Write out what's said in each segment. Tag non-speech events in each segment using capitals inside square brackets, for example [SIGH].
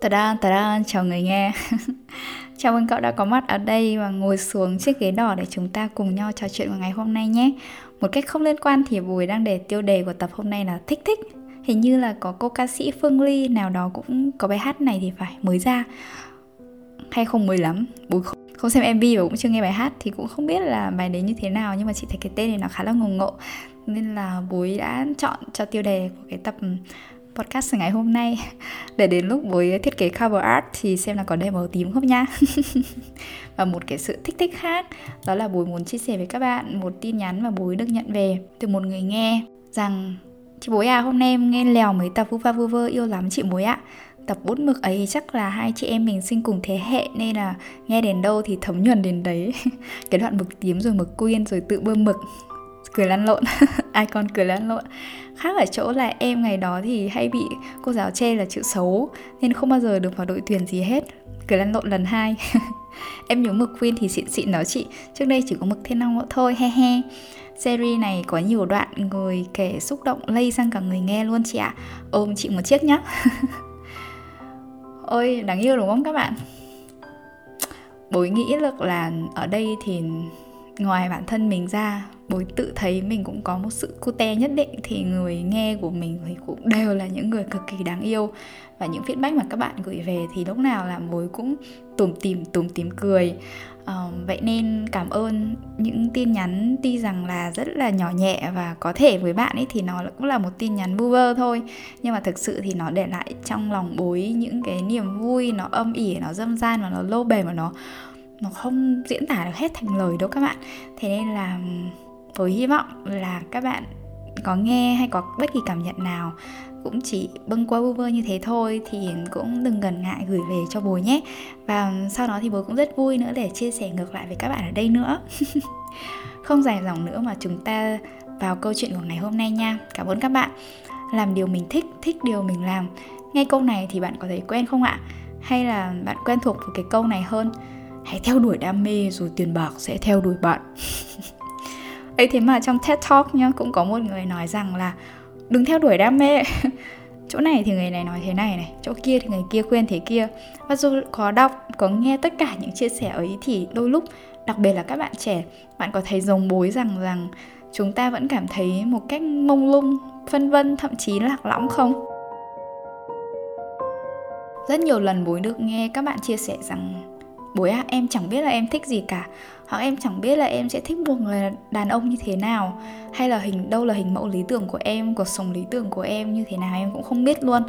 Ta-da, ta-da, chào người nghe. [LAUGHS] Chào mừng cậu đã có mặt ở đây và ngồi xuống chiếc ghế đỏ để chúng ta cùng nhau trò chuyện vào ngày hôm nay nhé. Một cách không liên quan thì Bùi đang để tiêu đề của tập hôm nay là thích thích. Hình như là có cô ca sĩ Phương Ly nào đó cũng có bài hát này thì phải mới ra. Hay không mới lắm, Bùi không, không xem MV và cũng chưa nghe bài hát thì cũng không biết là bài đấy như thế nào Nhưng mà chị thấy cái tên này nó khá là ngùng ngộ. Nên là Bùi đã chọn cho tiêu đề của cái tập podcast ngày hôm nay. Để đến lúc với thiết kế cover art thì xem là có đầy màu tím không nha. [LAUGHS] Và một cái sự thích thích khác, đó là bùi muốn chia sẻ với các bạn một tin nhắn mà bùi được nhận về từ một người nghe rằng, chị bối à hôm nay em nghe lèo mấy tập vu va vu vơ, yêu lắm chị bối ạ. Tập bút mực ấy chắc là hai chị em mình sinh cùng thế hệ nên là nghe đến đâu thì thấm nhuần đến đấy. [LAUGHS] Cái đoạn mực tím rồi mực quyên rồi tự bơm mực cười lăn lộn. [LAUGHS] Ai cười lăn lộn. Khác ở chỗ là em ngày đó thì hay bị cô giáo chê là chữ xấu, nên không bao giờ được vào đội tuyển gì hết. Cười lăn lộn lần hai. [LAUGHS] Em nhớ mực queen thì xịn xịn đó chị. Trước đây chỉ có mực thiên long thôi, he he. Series này có nhiều đoạn người kể xúc động, lây sang cả người nghe luôn chị ạ. Ôm chị một chiếc nhá. [LAUGHS] Ôi, đáng yêu đúng không các bạn? Bối nghĩ được là ở đây thì ngoài bản thân mình ra bối tự thấy mình cũng có một sự cute nhất định thì người nghe của mình thì cũng đều là những người cực kỳ đáng yêu. Và những feedback mà các bạn gửi về thì lúc nào là bối cũng tủm tìm tủm tìm cười. À, vậy nên cảm ơn những tin nhắn tuy rằng là rất là nhỏ nhẹ và có thể với bạn ấy thì nó cũng là một tin nhắn vu vơ thôi. Nhưng mà thực sự thì nó để lại trong lòng bối những cái niềm vui nó âm ỉ nó dâm gian và nó lâu bền mà nó nó không diễn tả được hết thành lời đâu các bạn. Thế nên là với hy vọng là các bạn có nghe hay có bất kỳ cảm nhận nào cũng chỉ bâng qua vơ như thế thôi thì cũng đừng ngần ngại gửi về cho bố nhé. Và sau đó thì bố cũng rất vui nữa để chia sẻ ngược lại với các bạn ở đây nữa. [LAUGHS] Không dài dòng nữa mà chúng ta vào câu chuyện của ngày hôm nay nha. Cảm ơn các bạn. Làm điều mình thích thích điều mình làm. Nghe câu này thì bạn có thấy quen không ạ? Hay là bạn quen thuộc với cái câu này hơn? Hãy theo đuổi đam mê rồi tiền bạc sẽ theo đuổi bạn. [LAUGHS] ấy thế mà trong TED Talk nhá, cũng có một người nói rằng là đừng theo đuổi đam mê. [LAUGHS] Chỗ này thì người này nói thế này này, chỗ kia thì người kia khuyên thế kia. Và dù có đọc, có nghe tất cả những chia sẻ ấy thì đôi lúc, đặc biệt là các bạn trẻ, bạn có thấy giống bối rằng rằng chúng ta vẫn cảm thấy một cách mông lung, phân vân, thậm chí lạc lõng không? Rất nhiều lần bối được nghe các bạn chia sẻ rằng bối à em chẳng biết là em thích gì cả. Hoặc em chẳng biết là em sẽ thích một người đàn ông như thế nào. Hay là hình, đâu là hình mẫu lý tưởng của em, cuộc sống lý tưởng của em như thế nào em cũng không biết luôn.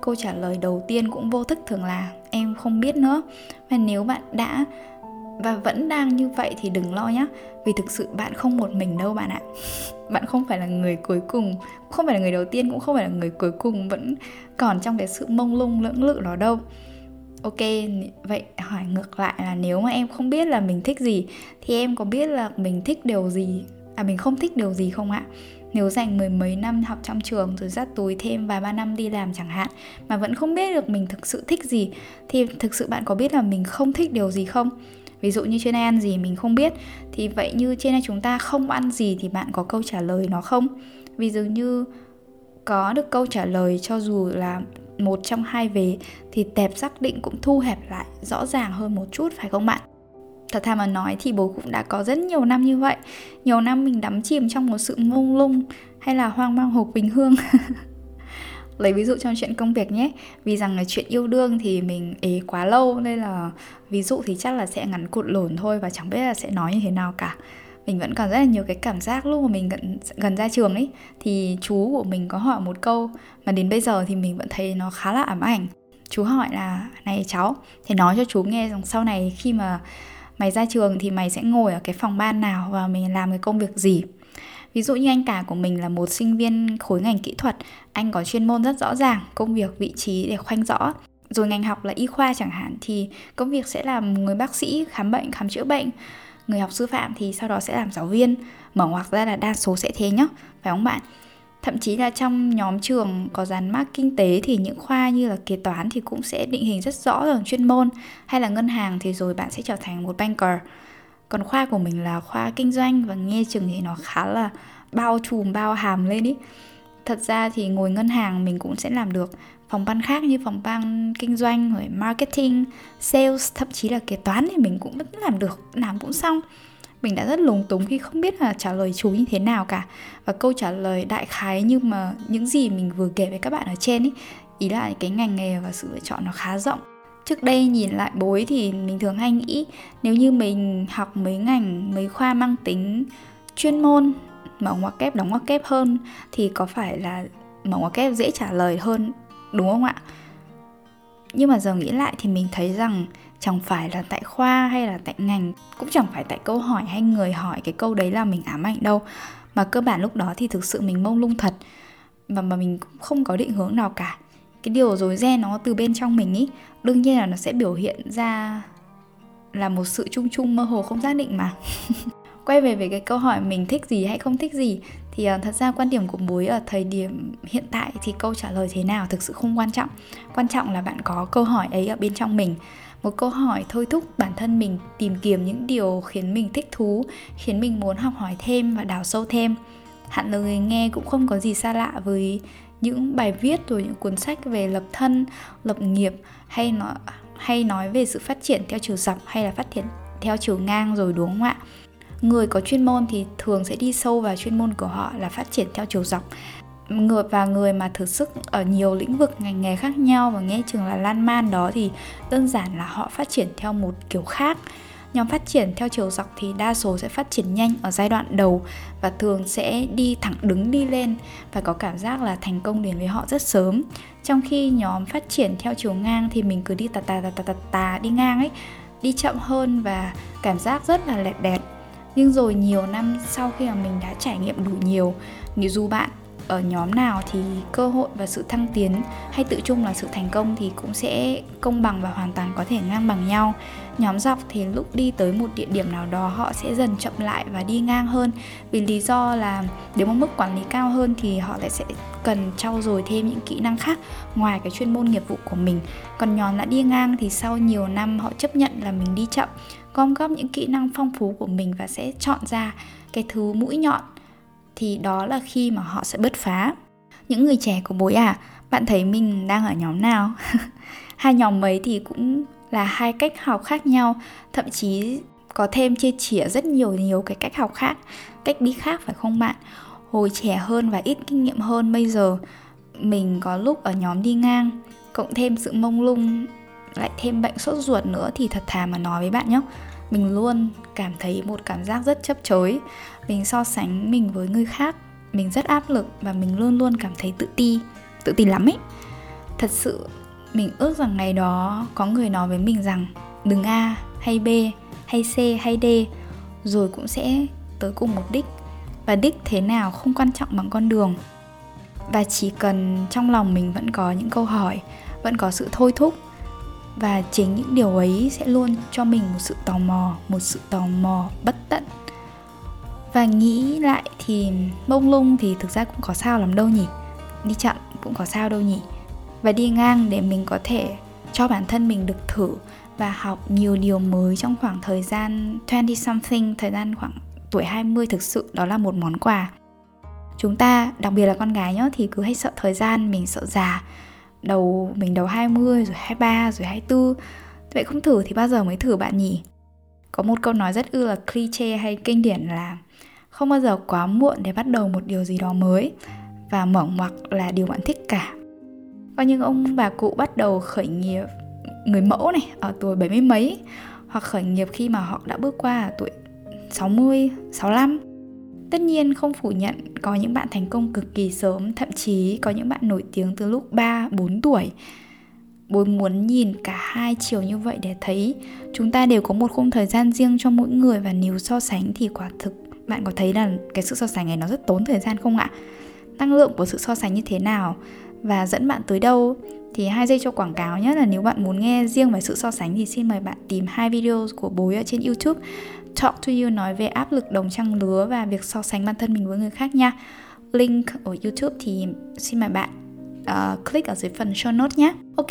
Câu trả lời đầu tiên cũng vô thức thường là, em không biết nữa. Và nếu bạn đã và vẫn đang như vậy thì đừng lo nhé vì thực sự bạn không một mình đâu bạn ạ. [LAUGHS] Bạn không phải là người cuối cùng, không phải là người đầu tiên, cũng không phải là người cuối cùng vẫn còn trong cái sự mông lung, lưỡng lự đó đâu ok, vậy hỏi ngược lại là nếu mà em không biết là mình thích gì, thì em có biết là mình thích điều gì? À mình không thích điều gì không ạ? Nếu dành mười mấy năm học trong trường rồi dắt túi thêm vài ba năm đi làm chẳng hạn, mà vẫn không biết được mình thực sự thích gì, thì thực sự bạn có biết là mình không thích điều gì không? Ví dụ như trên ăn gì mình không biết, thì vậy như trên đây chúng ta không ăn gì thì bạn có câu trả lời nó không? Vì dụ như có được câu trả lời cho dù là một trong hai vế, thì tẹp xác định cũng thu hẹp lại rõ ràng hơn một chút, phải không bạn? Thật thà mà nói thì bố cũng đã có rất nhiều năm như vậy. Nhiều năm mình đắm chìm trong một sự mông lung hay là hoang mang hộp bình hương. [LAUGHS] Lấy ví dụ trong chuyện công việc nhé. Vì rằng là chuyện yêu đương thì mình ế quá lâu, nên là ví dụ thì chắc là sẽ ngắn cụt lổn thôi và chẳng biết là sẽ nói như thế nào cả mình vẫn còn rất là nhiều cái cảm giác lúc mà mình gần, gần ra trường ấy thì chú của mình có hỏi một câu mà đến bây giờ thì mình vẫn thấy nó khá là ám ảnh chú hỏi là này cháu thì nói cho chú nghe rằng sau này khi mà mày ra trường thì mày sẽ ngồi ở cái phòng ban nào và mình làm cái công việc gì Ví dụ như anh cả của mình là một sinh viên khối ngành kỹ thuật, anh có chuyên môn rất rõ ràng, công việc, vị trí để khoanh rõ. Rồi ngành học là y khoa chẳng hạn thì công việc sẽ làm người bác sĩ khám bệnh, khám chữa bệnh. Người học sư phạm thì sau đó sẽ làm giáo viên. Mở ngoặc ra là đa số sẽ thế nhá, phải không bạn? Thậm chí là trong nhóm trường có dán mác kinh tế thì những khoa như là kế toán thì cũng sẽ định hình rất rõ rằng chuyên môn hay là ngân hàng thì rồi bạn sẽ trở thành một banker còn khoa của mình là khoa kinh doanh và nghe chừng thì nó khá là bao trùm bao hàm lên ý thật ra thì ngồi ngân hàng mình cũng sẽ làm được. Phòng ban khác như phòng ban kinh doanh rồi marketing, sales, thậm chí là kế toán thì mình cũng vẫn làm được, làm cũng xong. Mình đã rất lúng túng khi không biết là trả lời chú như thế nào cả. Và câu trả lời đại khái nhưng mà những gì mình vừa kể với các bạn ở trên ý ý là cái ngành nghề và sự lựa chọn nó khá rộng. Trước đây nhìn lại bối thì mình thường hay nghĩ, nếu như mình học mấy ngành, mấy khoa mang tính chuyên môn mở ngoặc kép đóng ngoặc kép hơn thì có phải là mở ngoặc kép dễ trả lời hơn, đúng không ạ? Nhưng mà giờ nghĩ lại thì mình thấy rằng chẳng phải là tại khoa hay là tại ngành, cũng chẳng phải tại câu hỏi hay người hỏi cái câu đấy là mình ám ảnh đâu, mà cơ bản lúc đó thì thực sự mình mông lung thật và mà mình cũng không có định hướng nào cả. Cái điều rối ren nó từ bên trong mình ý, đương nhiên là nó sẽ biểu hiện ra là một sự chung chung mơ hồ không xác định mà. [LAUGHS] quay về về cái câu hỏi mình thích gì hay không thích gì thì uh, thật ra quan điểm của bối ở thời điểm hiện tại thì câu trả lời thế nào thực sự không quan trọng. Quan trọng là bạn có câu hỏi ấy ở bên trong mình. Một câu hỏi thôi thúc bản thân mình tìm kiếm những điều khiến mình thích thú khiến mình muốn học hỏi thêm và đào sâu thêm. Hẳn là người nghe cũng không có gì xa lạ với những bài viết rồi những cuốn sách về lập thân lập nghiệp hay nói hay nói về sự phát triển theo chiều dọc hay là phát triển theo chiều ngang rồi đúng không ạ? Người có chuyên môn thì thường sẽ đi sâu vào chuyên môn của họ là phát triển theo chiều dọc. Người và người mà thử sức ở nhiều lĩnh vực ngành nghề khác nhau và nghe chừng là lan man đó thì đơn giản là họ phát triển theo một kiểu khác. Nhóm phát triển theo chiều dọc thì đa số sẽ phát triển nhanh ở giai đoạn đầu và thường sẽ đi thẳng đứng đi lên và có cảm giác là thành công đến với họ rất sớm. Trong khi nhóm phát triển theo chiều ngang thì mình cứ đi tà tà tà tà tà, tà đi ngang ấy đi chậm hơn và cảm giác rất là lẹt đẹt nhưng rồi nhiều năm sau khi mà mình đã trải nghiệm đủ nhiều, nếu dù bạn ở nhóm nào thì cơ hội và sự thăng tiến hay tự chung là sự thành công thì cũng sẽ công bằng và hoàn toàn có thể ngang bằng nhau. Nhóm dọc thì lúc đi tới một địa điểm nào đó họ sẽ dần chậm lại và đi ngang hơn. Vì lý do là nếu mà mức quản lý cao hơn thì họ lại sẽ cần trau dồi thêm những kỹ năng khác ngoài cái chuyên môn nghiệp vụ của mình. Còn nhóm đã đi ngang thì sau nhiều năm họ chấp nhận là mình đi chậm gom góp những kỹ năng phong phú của mình và sẽ chọn ra cái thứ mũi nhọn, thì đó là khi mà họ sẽ bứt phá. Những người trẻ của bối à bạn thấy mình đang ở nhóm nào? [LAUGHS] Hai nhóm mấy thì cũng là hai cách học khác nhau, thậm chí có thêm chia chỉa rất nhiều nhiều cái cách học khác, cách đi khác phải không bạn? Hồi trẻ hơn và ít kinh nghiệm hơn, bây giờ mình có lúc ở nhóm đi ngang, cộng thêm sự mông lung lại thêm bệnh sốt ruột nữa thì thật thà mà nói với bạn nhé. Mình luôn cảm thấy một cảm giác rất chấp chới mình so sánh mình với người khác, mình rất áp lực và mình luôn luôn cảm thấy tự ti tự ti lắm ấy. Thật sự, mình ước rằng ngày đó có người nói với mình rằng đừng a hay b hay c hay d, rồi cũng sẽ tới cùng một đích. Và đích thế nào không quan trọng bằng con đường. Và chỉ cần trong lòng mình vẫn có những câu hỏi, vẫn có sự thôi thúc và chính những điều ấy sẽ luôn cho mình một sự tò mò một sự tò mò bất tận và nghĩ lại thì mông lung thì thực ra cũng có sao lắm đâu nhỉ đi chậm cũng có sao đâu nhỉ và đi ngang để mình có thể cho bản thân mình được thử và học nhiều điều mới trong khoảng thời gian 20 something, thời gian khoảng tuổi 20 thực sự đó là một món quà. Chúng ta, đặc biệt là con gái nhá thì cứ hay sợ thời gian, mình sợ già. Đầu mình đầu 20 rồi 23 rồi 24. Vậy không thử thì bao giờ mới thử bạn nhỉ? Có một câu nói rất ư là cliché hay kinh điển là không bao giờ quá muộn để bắt đầu một điều gì đó mới và mở ngoặc là điều bạn thích cả có những ông bà cụ bắt đầu khởi nghiệp người mẫu này ở tuổi bảy mươi mấy hoặc khởi nghiệp khi mà họ đã bước qua tuổi 60, 65 Tất nhiên không phủ nhận có những bạn thành công cực kỳ sớm, thậm chí có những bạn nổi tiếng từ lúc 3, 4 tuổi. Bối muốn nhìn cả hai chiều như vậy để thấy chúng ta đều có một khung thời gian riêng cho mỗi người và nếu so sánh thì quả thực bạn có thấy là cái sự so sánh này nó rất tốn thời gian không ạ? Năng lượng của sự so sánh như thế nào và dẫn bạn tới đâu thì hai giây cho quảng cáo nhé. Là nếu bạn muốn nghe riêng về sự so sánh thì xin mời bạn tìm hai video của bối ở trên YouTube. Talk to You nói về áp lực đồng trang lứa và việc so sánh bản thân mình với người khác nha. Link ở YouTube thì xin mời bạn uh, click ở dưới phần show notes nhé. Ok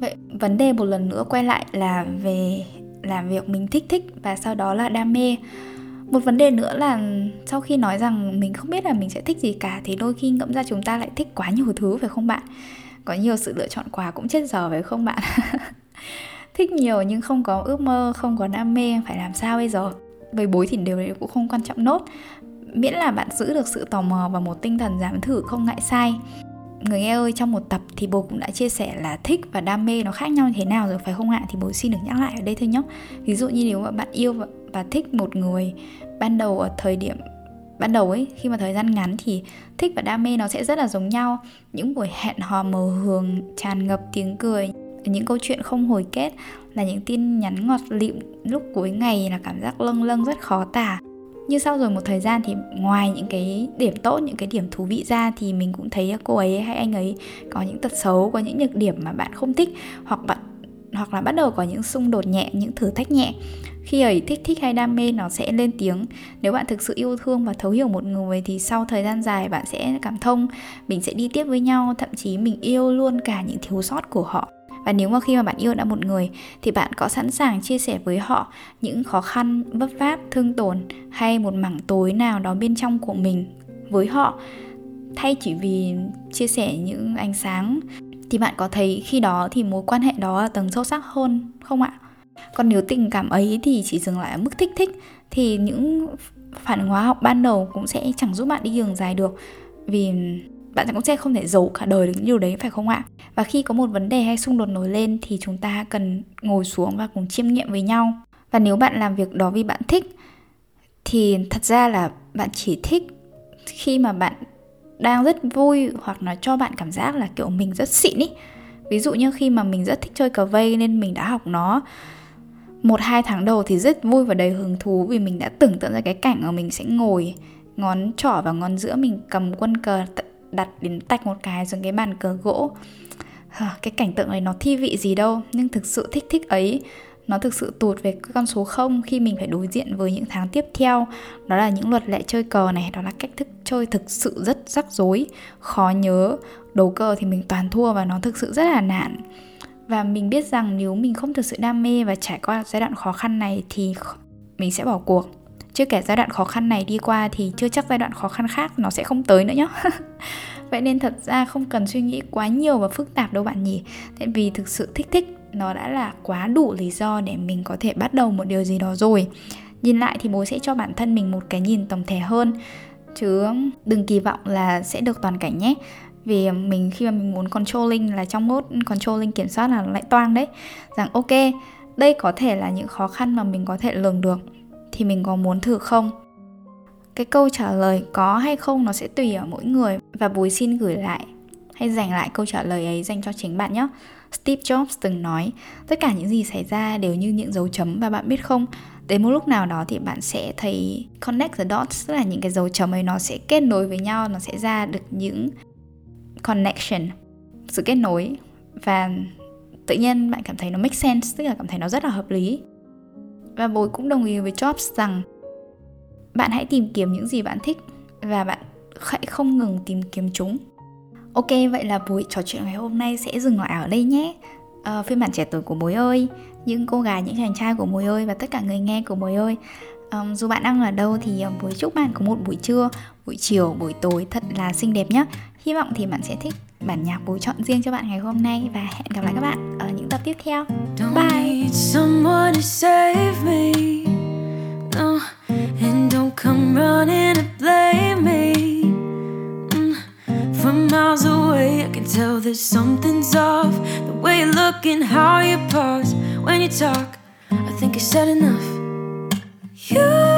vậy vấn đề một lần nữa quay lại là về làm việc mình thích thích và sau đó là đam mê. Một vấn đề nữa là sau khi nói rằng mình không biết là mình sẽ thích gì cả thì đôi khi ngẫm ra chúng ta lại thích quá nhiều thứ phải không bạn? Có nhiều sự lựa chọn quá cũng chết giờ phải không bạn? [LAUGHS] thích nhiều nhưng không có ước mơ không có đam mê phải làm sao bây giờ? Bầy bối thì điều đấy cũng không quan trọng nốt. Miễn là bạn giữ được sự tò mò và một tinh thần dám thử không ngại sai. Người nghe ơi trong một tập thì bố cũng đã chia sẻ là thích và đam mê nó khác nhau như thế nào rồi phải không ạ? Thì bố xin được nhắc lại ở đây thôi nhé. Ví dụ như nếu mà bạn yêu và, và thích một người ban đầu ở thời điểm ban đầu ấy khi mà thời gian ngắn thì thích và đam mê nó sẽ rất là giống nhau. Những buổi hẹn hò mờ hường tràn ngập tiếng cười những câu chuyện không hồi kết, là những tin nhắn ngọt lịm lúc cuối ngày, là cảm giác lâng lâng, rất khó tả. Như sau rồi một thời gian thì ngoài những cái điểm tốt, những cái điểm thú vị ra thì mình cũng thấy cô ấy hay anh ấy có những tật xấu, có những nhược điểm mà bạn không thích, hoặc bạn, hoặc là bắt đầu có những xung đột nhẹ, những thử thách nhẹ. Khi ấy thích thích hay đam mê nó sẽ lên tiếng. Nếu bạn thực sự yêu thương và thấu hiểu một người thì sau thời gian dài bạn sẽ cảm thông, mình sẽ đi tiếp với nhau, thậm chí mình yêu luôn cả những thiếu sót của họ và nếu mà khi mà bạn yêu đã một người, thì bạn có sẵn sàng chia sẻ với họ những khó khăn, vấp váp, thương tổn hay một mảng tối nào đó bên trong của mình với họ. Thay chỉ vì chia sẻ những ánh sáng, thì bạn có thấy khi đó thì mối quan hệ đó là tầng sâu sắc hơn không ạ? Còn nếu tình cảm ấy thì chỉ dừng lại ở mức thích thích, thì những phản ứng hóa học ban đầu cũng sẽ chẳng giúp bạn đi đường dài được. Vì bạn cũng sẽ không thể giấu cả đời được những điều đấy, phải không ạ? Và khi có một vấn đề hay xung đột nổi lên thì chúng ta cần ngồi xuống và cùng chiêm nghiệm với nhau. Và nếu bạn làm việc đó vì bạn thích, thì thật ra là bạn chỉ thích khi mà bạn đang rất vui hoặc nó cho bạn cảm giác là kiểu mình rất xịn ý. Ví dụ như khi mà mình rất thích chơi cờ vây nên mình đã học nó một, hai tháng đầu thì rất vui và đầy hứng thú vì mình đã tưởng tượng ra cái cảnh mà mình sẽ ngồi ngón trỏ và ngón giữa mình cầm quân cờ đặt đến tạch một cái xuống cái bàn cờ gỗ. Cái cảnh tượng này nó thi vị gì đâu, nhưng thực sự thích thích ấy. Nó thực sự tụt về con số 0 khi mình phải đối diện với những tháng tiếp theo. Đó là những luật lệ chơi cờ này, đó là cách thức chơi thực sự rất rắc rối, khó nhớ. Đấu cờ thì mình toàn thua và nó thực sự rất là nản và mình biết rằng nếu mình không thực sự đam mê và trải qua giai đoạn khó khăn này thì mình sẽ bỏ cuộc chưa kể giai đoạn khó khăn này đi qua thì chưa chắc giai đoạn khó khăn khác nó sẽ không tới nữa nhé [LAUGHS] vậy nên thật ra không cần suy nghĩ quá nhiều và phức tạp đâu bạn nhỉ. Tại vì thực sự thích thích, nó đã là quá đủ lý do để mình có thể bắt đầu một điều gì đó rồi. Nhìn lại thì bố sẽ cho bản thân mình một cái nhìn tổng thể hơn. Chứ đừng kỳ vọng là sẽ được toàn cảnh nhé. Vì mình khi mà mình muốn controlling là trong mốt controlling kiểm soát là lại toang đấy. Rằng ok, đây có thể là những khó khăn mà mình có thể lường được thì mình có muốn thử không? Cái câu trả lời có hay không nó sẽ tùy ở mỗi người. Và bùi xin gửi lại hay dành lại câu trả lời ấy dành cho chính bạn nhé. Steve Jobs từng nói, tất cả những gì xảy ra đều như những dấu chấm và bạn biết không? Đến một lúc nào đó thì bạn sẽ thấy connect the dots, tức là những cái dấu chấm ấy nó sẽ kết nối với nhau, nó sẽ ra được những connection, sự kết nối. Và tự nhiên bạn cảm thấy nó make sense, tức là cảm thấy nó rất là hợp lý và bối cũng đồng ý với Jobs rằng bạn hãy tìm kiếm những gì bạn thích và bạn hãy không ngừng tìm kiếm chúng. Ok vậy là buổi trò chuyện ngày hôm nay sẽ dừng lại ở đây nhé. À, phiên bản trẻ tuổi của bối ơi những cô gái những chàng trai của bối ơi và tất cả người nghe của bối ơi. Um, dù bạn đang ở đâu thì ờ, bối chúc bạn có một buổi trưa buổi chiều buổi tối thật là xinh đẹp nhé hy vọng thì bạn sẽ thích bản nhạc bối chọn riêng cho bạn ngày hôm nay và hẹn gặp lại các bạn ở những tập tiếp theo bye And don't come running to blame me. Mm. From miles away, I can tell that something's off. The way you look and how you pause when you talk, I think I said enough. You